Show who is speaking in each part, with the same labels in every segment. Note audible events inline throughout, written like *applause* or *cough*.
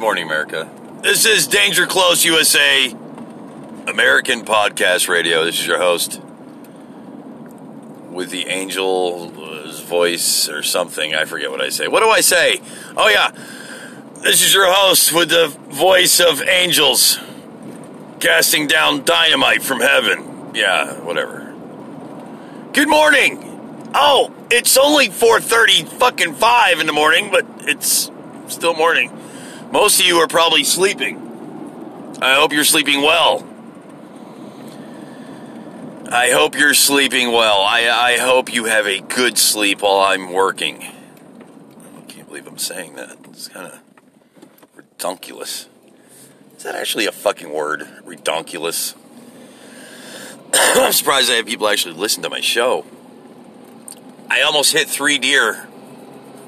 Speaker 1: Good morning, America. This is Danger Close USA, American Podcast Radio. This is your host with the angel's voice or something. I forget what I say. What do I say? Oh, yeah. This is your host with the voice of angels casting down dynamite from heaven. Yeah, whatever. Good morning. Oh, it's only 4:30 fucking 5 in the morning, but it's still morning. Most of you are probably sleeping. I hope you're sleeping well. I hope you're sleeping well. I, I hope you have a good sleep while I'm working. I can't believe I'm saying that. It's kind of redonkulous. Is that actually a fucking word? Redonkulous. *coughs* I'm surprised I have people actually listen to my show. I almost hit three deer.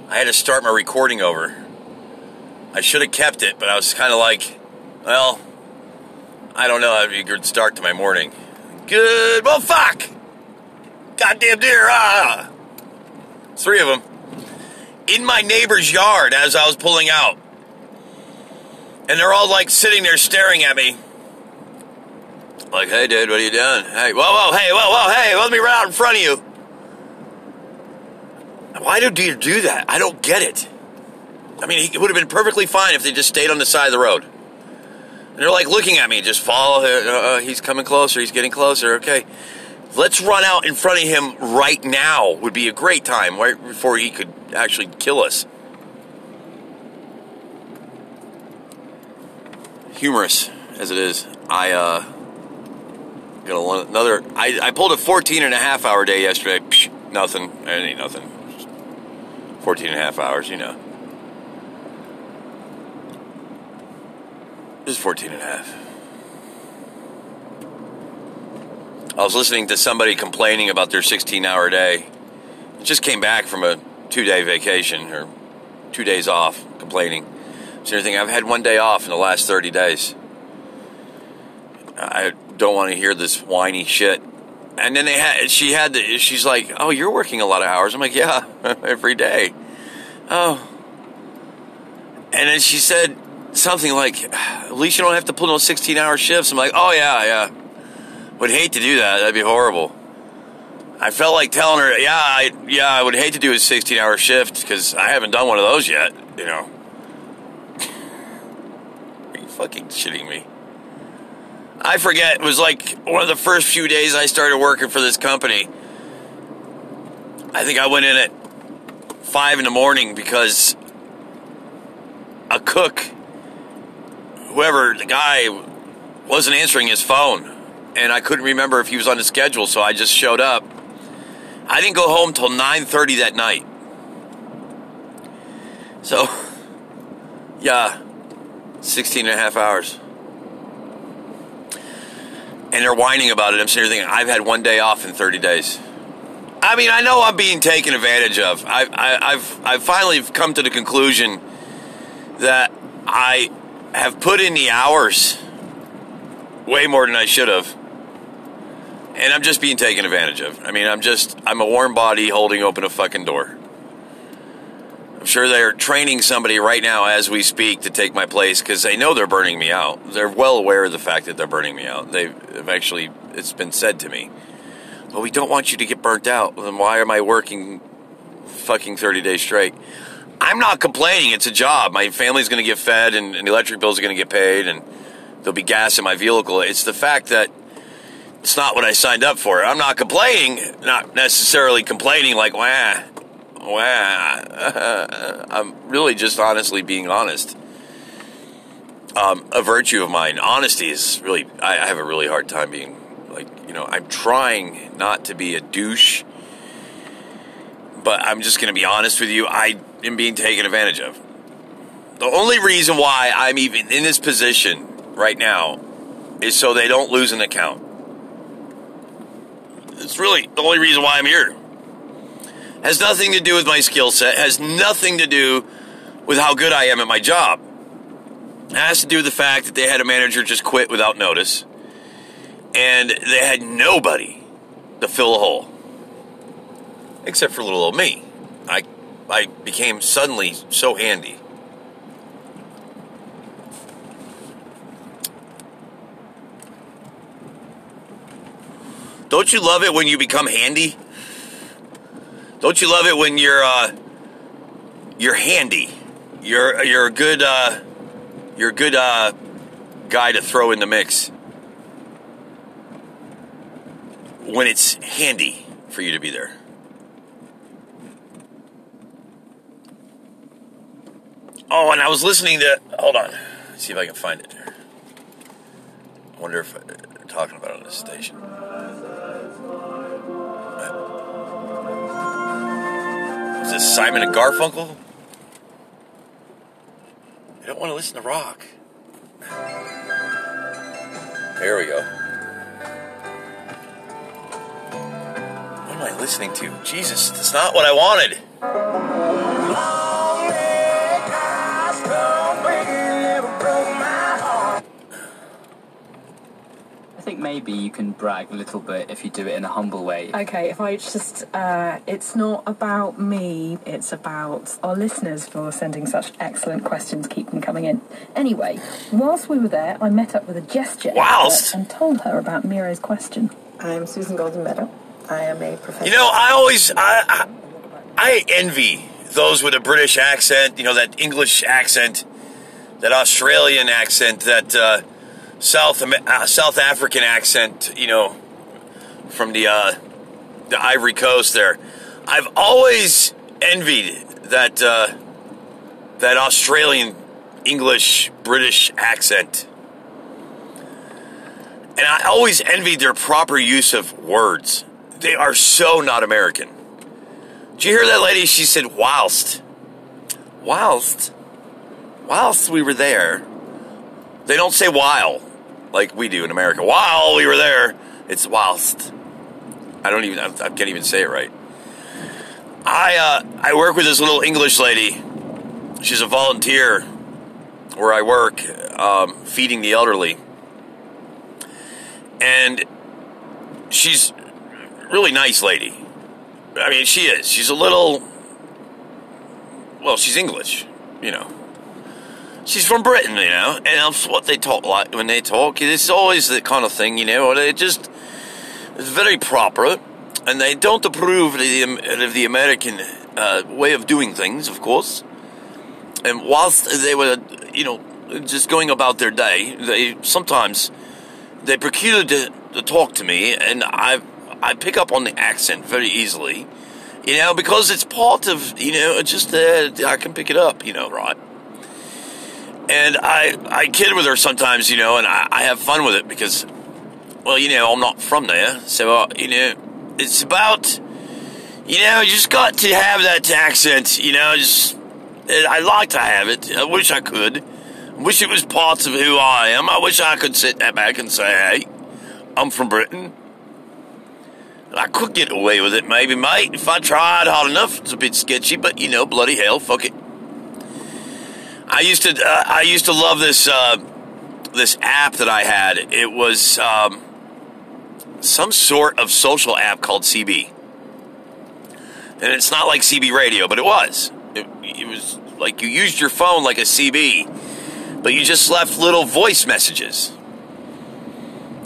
Speaker 1: I had to start my recording over. I should have kept it, but I was kind of like, well, I don't know. That'd be a good start to my morning. Good. Well, fuck. Goddamn deer. Ah. Three of them. In my neighbor's yard as I was pulling out. And they're all like sitting there staring at me. Like, hey, dude, what are you doing? Hey, whoa, whoa, hey, whoa, whoa, hey, let me run out in front of you. Why do deer do that? I don't get it. I mean, it would have been perfectly fine if they just stayed on the side of the road. And they're like looking at me, just follow. Uh, uh, he's coming closer. He's getting closer. Okay, let's run out in front of him right now. Would be a great time, right before he could actually kill us. Humorous as it is, I uh, got another. I, I pulled a 14 and a half hour day yesterday. Psh, nothing. It ain't nothing. 14 and a half hours, you know. It was 14 and a half. I was listening to somebody complaining about their 16 hour day. Just came back from a two day vacation or two days off, complaining. So anything, I've had one day off in the last 30 days. I don't want to hear this whiny shit. And then they had, she had, the, she's like, oh, you're working a lot of hours. I'm like, yeah, *laughs* every day. Oh. And then she said, something like, at least you don't have to pull those 16 hour shifts. I'm like, oh, yeah, yeah. Would hate to do that. That'd be horrible. I felt like telling her, yeah, I, yeah, I would hate to do a 16 hour shift because I haven't done one of those yet, you know. Are you fucking shitting me? I forget. It was like one of the first few days I started working for this company. I think I went in at five in the morning because a cook whoever the guy wasn't answering his phone, and I couldn't remember if he was on the schedule, so I just showed up. I didn't go home till 9:30 that night. So, *laughs* yeah, 16 and a half hours. And they're whining about it. I'm sitting thinking, I've had one day off in 30 days. I mean, I know I'm being taken advantage of. I, I, I've, I've finally come to the conclusion that I have put in the hours way more than I should have. And I'm just being taken advantage of. I mean, I'm just, I'm a warm body holding open a fucking door. I'm sure they're training somebody right now as we speak to take my place because they know they're burning me out. They're well aware of the fact that they're burning me out. They've actually, it's been said to me, well, we don't want you to get burnt out. Then why am I working fucking 30 days straight? I'm not complaining. It's a job. My family's going to get fed, and, and the electric bills are going to get paid, and there'll be gas in my vehicle. It's the fact that it's not what I signed up for. I'm not complaining, not necessarily complaining like, wah, wah. *laughs* I'm really just honestly being honest. Um, a virtue of mine. Honesty is really, I, I have a really hard time being like, you know, I'm trying not to be a douche, but I'm just going to be honest with you. I am being taken advantage of. The only reason why I'm even in this position right now is so they don't lose an account. It's really the only reason why I'm here. Has nothing to do with my skill set, has nothing to do with how good I am at my job. It has to do with the fact that they had a manager just quit without notice, and they had nobody to fill a hole. Except for little old me. I I became suddenly so handy. Don't you love it when you become handy? Don't you love it when you're uh, you're handy? You're you're a good uh, you're a good uh, guy to throw in the mix when it's handy for you to be there. Oh, and I was listening to. Hold on, Let's see if I can find it. I wonder if they're talking about it on this station. Is this Simon and Garfunkel? I don't want to listen to rock. There we go. What am I listening to? Jesus, that's not what I wanted.
Speaker 2: Maybe you can brag a little bit if you do it in a humble way.
Speaker 3: Okay, if I just, uh, it's not about me, it's about our listeners for sending such excellent questions. Keep them coming in. Anyway, whilst we were there, I met up with a gesture
Speaker 1: Whilst?
Speaker 3: and told her about Miro's question. I'm Susan Goldin-Meadow. I am a professor.
Speaker 1: You know, I always I, I I envy those with a British accent. You know, that English accent, that Australian accent, that uh, South uh, South African accent. You know, from the uh, the Ivory Coast. There, I've always envied that uh, that Australian English British accent. And I always envied their proper use of words. They are so not American. Did you hear that lady? She said, whilst. Whilst. Whilst we were there. They don't say while like we do in America. While we were there, it's whilst. I don't even, I can't even say it right. I, uh, I work with this little English lady. She's a volunteer where I work, um, feeding the elderly and she's really nice lady. I mean, she is. She's a little. Well, she's English, you know. She's from Britain, you know, and that's what they talk like when they talk. It's always the kind of thing, you know. Or they just it's very proper, and they don't approve of the, of the American uh, way of doing things, of course. And whilst they were, you know, just going about their day, they sometimes they procured to, to talk to me, and I I pick up on the accent very easily, you know, because it's part of you know just uh, I can pick it up, you know, right. And I I kid with her sometimes, you know, and I, I have fun with it because, well, you know, I'm not from there, so uh, you know, it's about, you know, you just got to have that accent, you know, just I like to have it. I wish I could I wish it was parts of who I am. I wish I could sit back and say, hey, I'm from Britain. I could get away with it, maybe, mate, if I tried hard enough. It's a bit sketchy, but you know, bloody hell, fuck it. I used to, uh, I used to love this, uh, this app that I had. It was um, some sort of social app called CB, and it's not like CB radio, but it was. It, it was like you used your phone like a CB, but you just left little voice messages.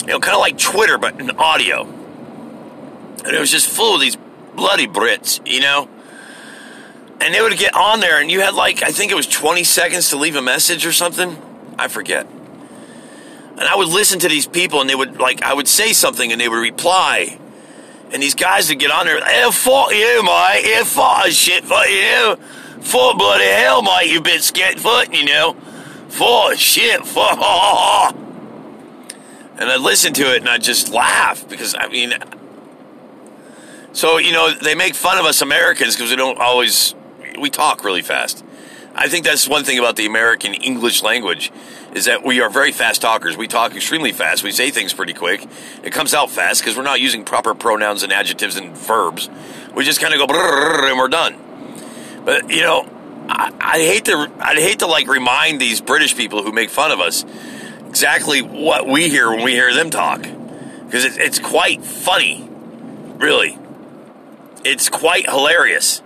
Speaker 1: You know, kind of like Twitter, but in audio. And it was just full of these bloody Brits, you know? And they would get on there, and you had like, I think it was 20 seconds to leave a message or something. I forget. And I would listen to these people, and they would, like, I would say something, and they would reply. And these guys would get on there, hey, fuck you, mate. Yeah, fuck shit, fuck you. Fuck bloody hell, mate, you bit scat foot, you know. Fuck shit, fuck. *laughs* And I'd listen to it, and I'd just laugh, because, I mean, so, you know, they make fun of us Americans because we don't always, we talk really fast. I think that's one thing about the American English language is that we are very fast talkers. We talk extremely fast. We say things pretty quick. It comes out fast because we're not using proper pronouns and adjectives and verbs. We just kind of go and we're done. But you know, I, I hate to I hate to like remind these British people who make fun of us exactly what we hear when we hear them talk because it, it's quite funny, really. It's quite hilarious.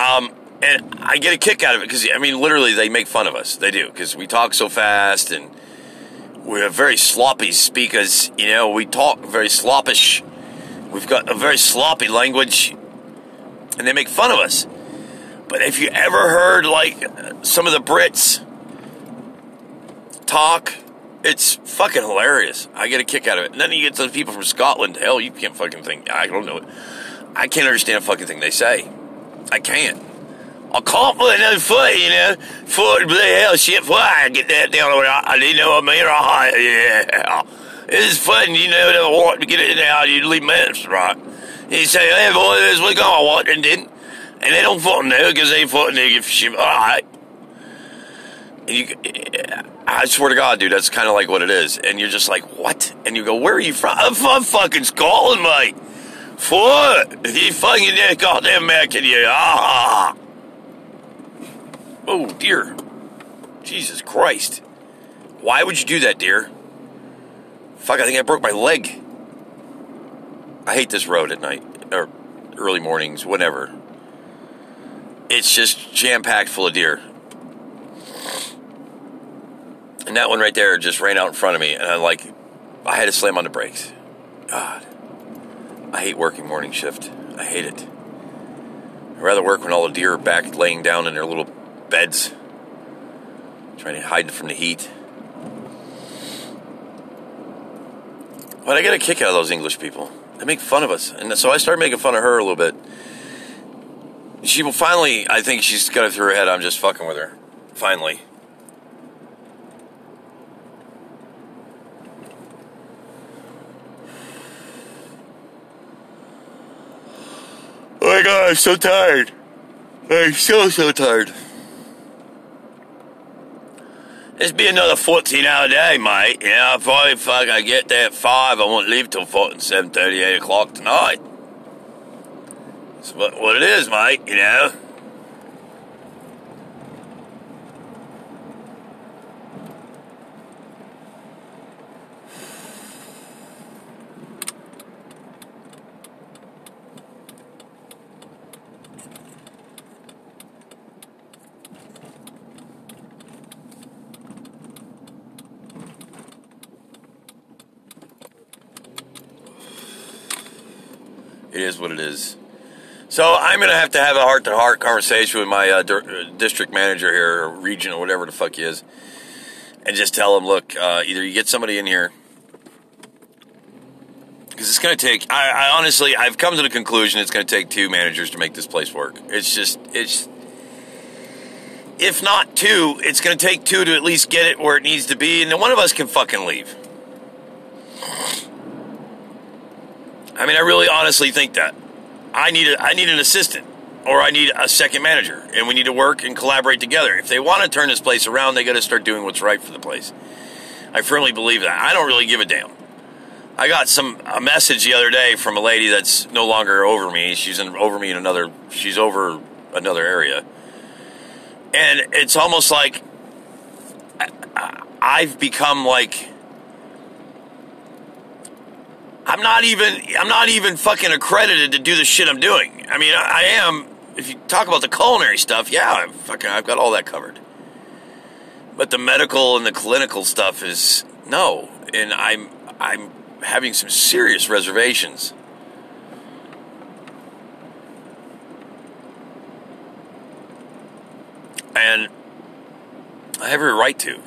Speaker 1: Um, and I get a kick out of it because I mean, literally, they make fun of us. They do because we talk so fast and we're very sloppy speakers. You know, we talk very sloppish. We've got a very sloppy language, and they make fun of us. But if you ever heard like some of the Brits talk, it's fucking hilarious. I get a kick out of it. And then you get those people from Scotland. Hell, you can't fucking think. I don't know it. I can't understand a fucking thing they say. I can't. I can't put another foot, you know. Foot, the hell, shit. I get that down over I didn't know what I mean. Right, *laughs* yeah. It's fun, you know, to want to get it out. You leave minutes, right? You say, hey, boy, this is what I want, and then, and they don't fucking know because they fucking give shit. All right. You, I swear to God, dude, that's kind of like what it is. And you're just like, what? And you go, where are you from? I'm fucking Scotland, mate. What? You fucking goddamn American, you. Ah. Oh, dear. Jesus Christ. Why would you do that, dear? Fuck, I think I broke my leg. I hate this road at night, or early mornings, whenever. It's just jam packed full of deer. And that one right there just ran out in front of me, and I like, I had to slam on the brakes. God. I hate working morning shift. I hate it. I'd rather work when all the deer are back laying down in their little beds, trying to hide from the heat. But I get a kick out of those English people. They make fun of us. And so I started making fun of her a little bit. She will finally, I think she's got it through her head, I'm just fucking with her. Finally. Oh my god, I'm so tired. I'm so, so tired. It's be another 14 hour day, mate. You know, if I, fuck, I get there at 5, I won't leave till fucking 7.30, 8 o'clock tonight. That's what, what it is, mate, you know? It is what it is. So I'm going to have to have a heart to heart conversation with my uh, dir- district manager here, or region, or whatever the fuck he is, and just tell him, look, uh, either you get somebody in here, because it's going to take. I, I honestly, I've come to the conclusion it's going to take two managers to make this place work. It's just, it's. If not two, it's going to take two to at least get it where it needs to be, and then one of us can fucking leave. I mean, I really honestly think that. I need a, I need an assistant or I need a second manager, and we need to work and collaborate together. If they want to turn this place around, they got to start doing what's right for the place. I firmly believe that. I don't really give a damn. I got some a message the other day from a lady that's no longer over me. She's in, over me in another. She's over another area, and it's almost like I've become like I'm not even I'm not even fucking accredited to do the shit I'm doing. I mean, I, I am. If you talk about the culinary stuff, yeah, I'm fucking I've got all that covered. But the medical and the clinical stuff is no, and I'm I'm having some serious reservations. And I have every right to.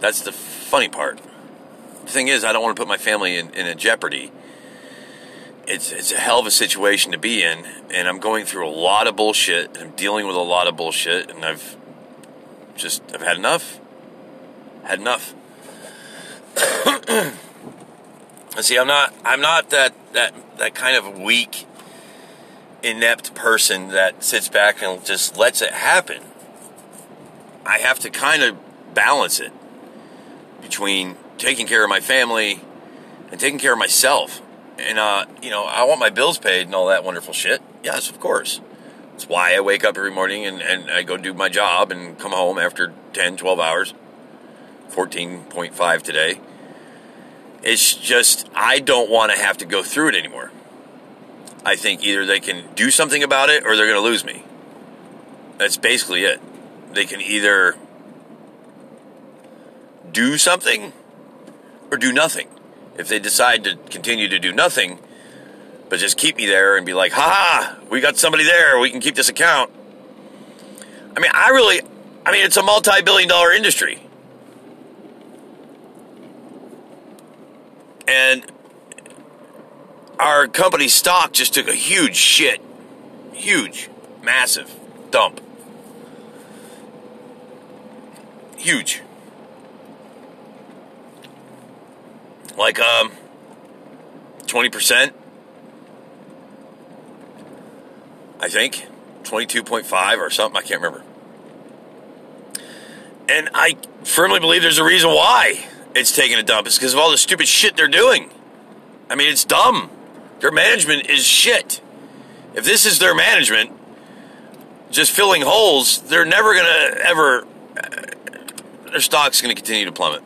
Speaker 1: That's the funny part. The thing is, I don't want to put my family in, in a jeopardy. It's it's a hell of a situation to be in, and I'm going through a lot of bullshit. I'm dealing with a lot of bullshit, and I've just I've had enough. Had enough. *clears throat* See, I'm not I'm not that that that kind of weak, inept person that sits back and just lets it happen. I have to kind of balance it between taking care of my family and taking care of myself. And, uh, you know, I want my bills paid and all that wonderful shit. Yes, of course. That's why I wake up every morning and, and I go do my job and come home after 10, 12 hours. 14.5 today. It's just, I don't want to have to go through it anymore. I think either they can do something about it or they're going to lose me. That's basically it. They can either do something or do nothing. If they decide to continue to do nothing, but just keep me there and be like, ha ha, we got somebody there, we can keep this account. I mean, I really, I mean, it's a multi billion dollar industry. And our company stock just took a huge shit. Huge, massive dump. Huge. Like, um, 20%. I think. 22.5 or something. I can't remember. And I firmly believe there's a reason why it's taking a dump. It's because of all the stupid shit they're doing. I mean, it's dumb. Their management is shit. If this is their management, just filling holes, they're never going to ever. Their stock's going to continue to plummet.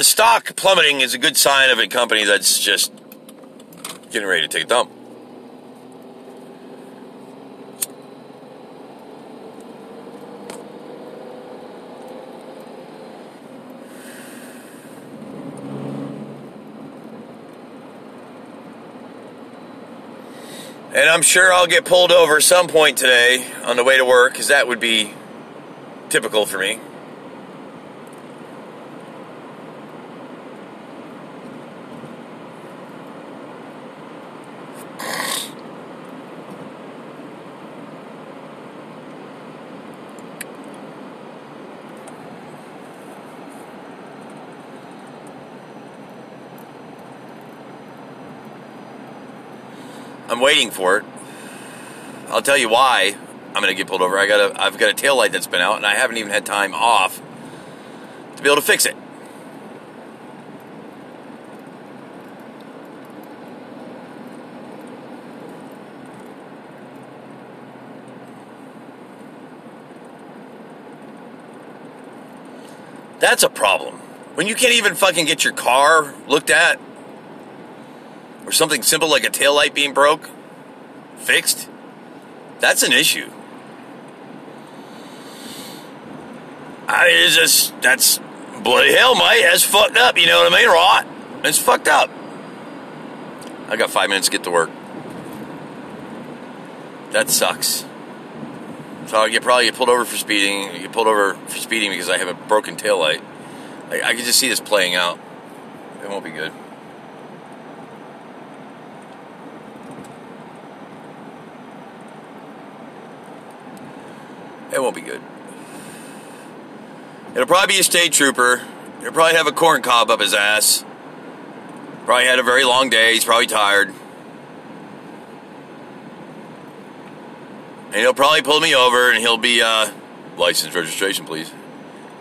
Speaker 1: The stock plummeting is a good sign of a company that's just getting ready to take a dump. And I'm sure I'll get pulled over some point today on the way to work, because that would be typical for me. Waiting for it. I'll tell you why I'm to get pulled over. I got a, I've got a tail light that's been out, and I haven't even had time off to be able to fix it. That's a problem. When you can't even fucking get your car looked at, or something simple like a tail light being broke, fixed, that's an issue. I mean, it's just, that's bloody hell, mate. That's fucked up, you know what I mean? Right? It's fucked up. I got five minutes to get to work. That sucks. So I get probably get pulled over for speeding. Get pulled over for speeding because I have a broken tail light. I, I can just see this playing out. It won't be good. It won't be good. It'll probably be a state trooper. He'll probably have a corn cob up his ass. Probably had a very long day. He's probably tired. And he'll probably pull me over and he'll be uh, license registration, please.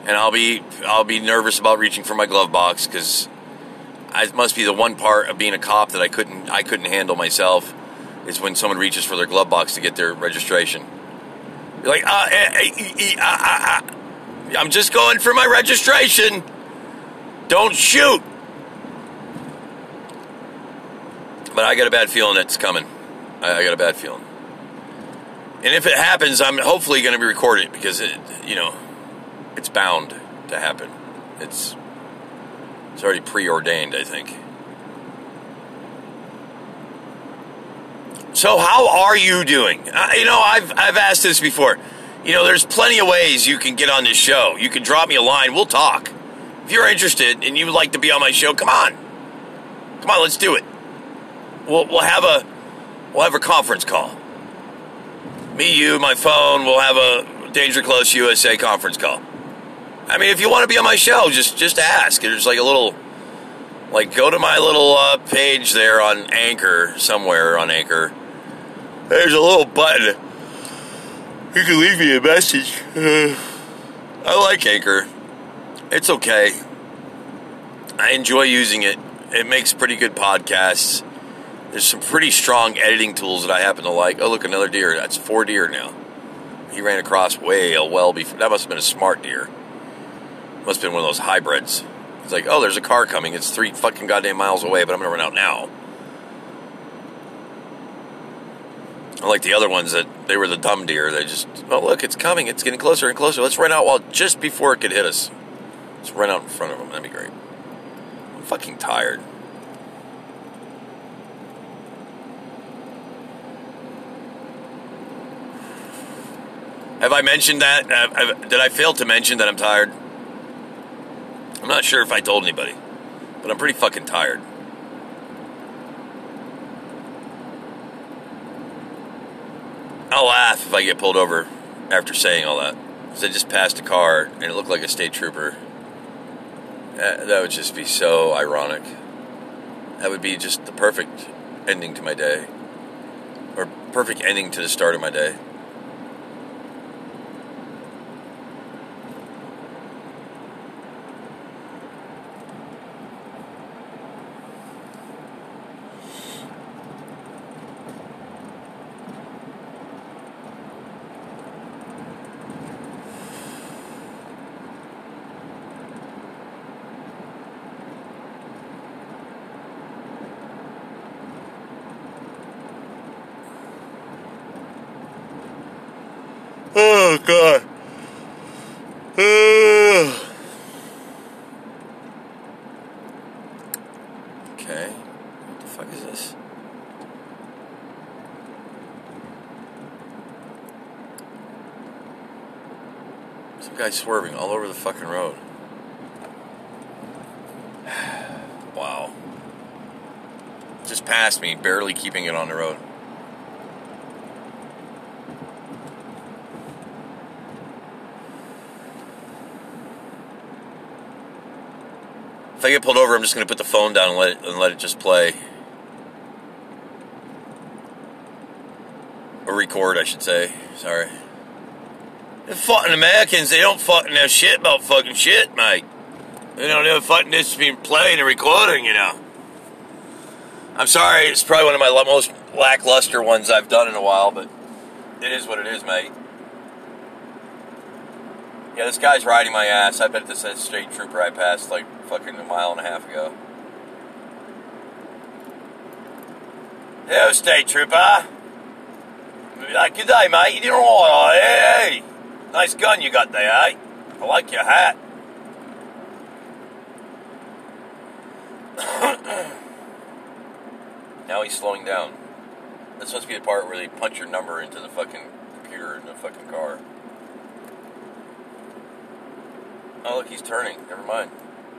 Speaker 1: And I'll be I'll be nervous about reaching for my glove box because it must be the one part of being a cop that I couldn't I couldn't handle myself. Is when someone reaches for their glove box to get their registration. Like, uh, eh, eh, eh, uh, uh, uh, I'm just going for my registration. Don't shoot. But I got a bad feeling it's coming. I, I got a bad feeling. And if it happens, I'm hopefully going to be recorded because it, you know, it's bound to happen. It's it's already preordained, I think. So, how are you doing? Uh, you know, I've I've asked this before. You know, there's plenty of ways you can get on this show. You can drop me a line. We'll talk. If you're interested and you would like to be on my show, come on. Come on, let's do it. We'll we'll have a we'll have a conference call. Me, you, my phone. We'll have a Danger Close USA conference call. I mean, if you want to be on my show, just just ask. There's like a little, like go to my little uh, page there on Anchor somewhere on Anchor. There's a little button. You can leave me a message. Uh, I like Anchor. It's okay. I enjoy using it. It makes pretty good podcasts. There's some pretty strong editing tools that I happen to like. Oh, look, another deer. That's four deer now. he ran across way well before. That must have been a smart deer. Must have been one of those hybrids. It's like, oh, there's a car coming. It's three fucking goddamn miles away, but I'm gonna run out now. Unlike the other ones that they were the dumb deer. They just, oh look, it's coming. It's getting closer and closer. Let's run out while just before it could hit us. Let's run out in front of them. That'd be great. I'm fucking tired. Have I mentioned that? Did I fail to mention that I'm tired? I'm not sure if I told anybody, but I'm pretty fucking tired. I'll laugh if I get pulled over after saying all that. Because I just passed a car and it looked like a state trooper. That, that would just be so ironic. That would be just the perfect ending to my day. Or perfect ending to the start of my day. Oh god. okay. What the fuck is this? Some guy swerving all over the fucking road. *sighs* wow. Just passed me, barely keeping it on the road. I get pulled over, I'm just going to put the phone down and let it, and let it just play. Or record, I should say. Sorry. The fucking Americans, they don't fucking know shit about fucking shit, mate. They don't know fucking this being playing and recording, you know. I'm sorry, it's probably one of my most lackluster ones I've done in a while, but it is what it is, mate. Yeah, this guy's riding my ass. I bet this is a state trooper I passed like fucking a mile and a half ago. Hello, state trooper. Like, good day, mate. You doing alright? Hey, hey. Nice gun you got there, eh? I like your hat. *coughs* now he's slowing down. Supposed to be the part where they punch your number into the fucking computer in the fucking car. Oh, look, he's turning. Never mind.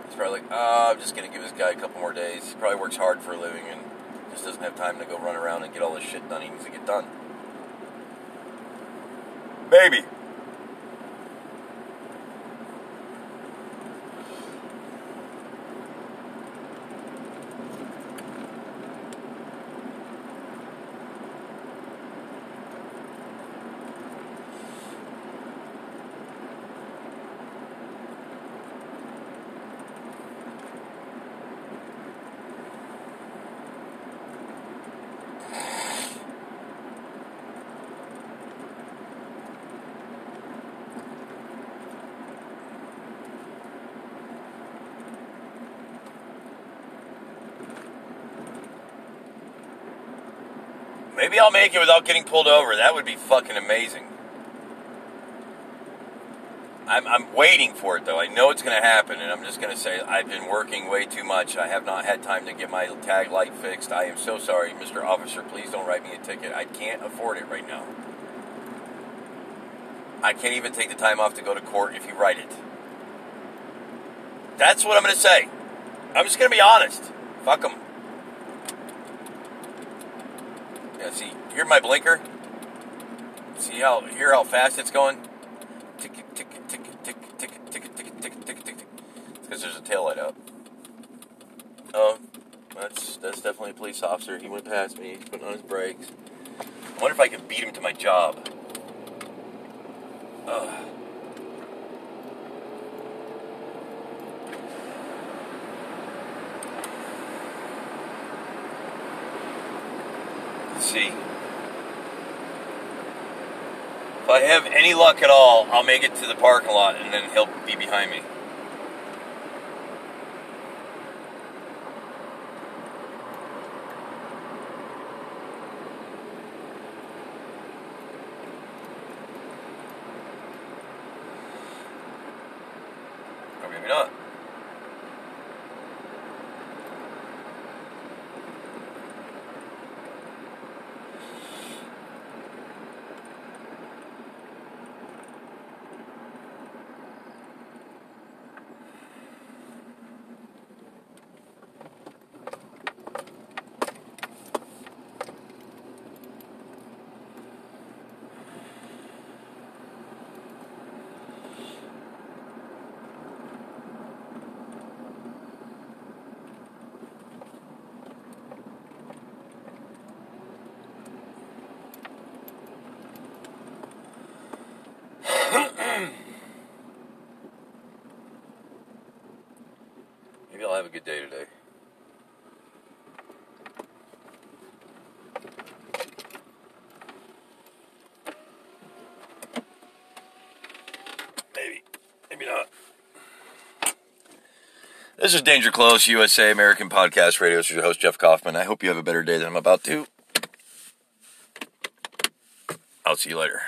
Speaker 1: He's probably like, oh, I'm just going to give this guy a couple more days. He probably works hard for a living and just doesn't have time to go run around and get all this shit done he needs to get done. Baby. Maybe I'll make it without getting pulled over. That would be fucking amazing. I'm, I'm waiting for it though. I know it's going to happen, and I'm just going to say I've been working way too much. I have not had time to get my tag light fixed. I am so sorry, Mr. Officer. Please don't write me a ticket. I can't afford it right now. I can't even take the time off to go to court if you write it. That's what I'm going to say. I'm just going to be honest. Fuck them. Yeah, see, hear my blinker? See how, hear how fast it's going? Tick, tick, tick, tick, tick, tick, tick, tick, tick, tick, tick. Because there's a tail light out. Oh, that's that's definitely a police officer. He went past me. He's putting on his brakes. I wonder if I can beat him to my job. Ugh. See. If I have any luck at all, I'll make it to the parking lot and then he'll be behind me. Or maybe not. Maybe I'll have a good day today. Maybe. Maybe not. This is Danger Close, USA American Podcast Radio. This is your host, Jeff Kaufman. I hope you have a better day than I'm about to. I'll see you later.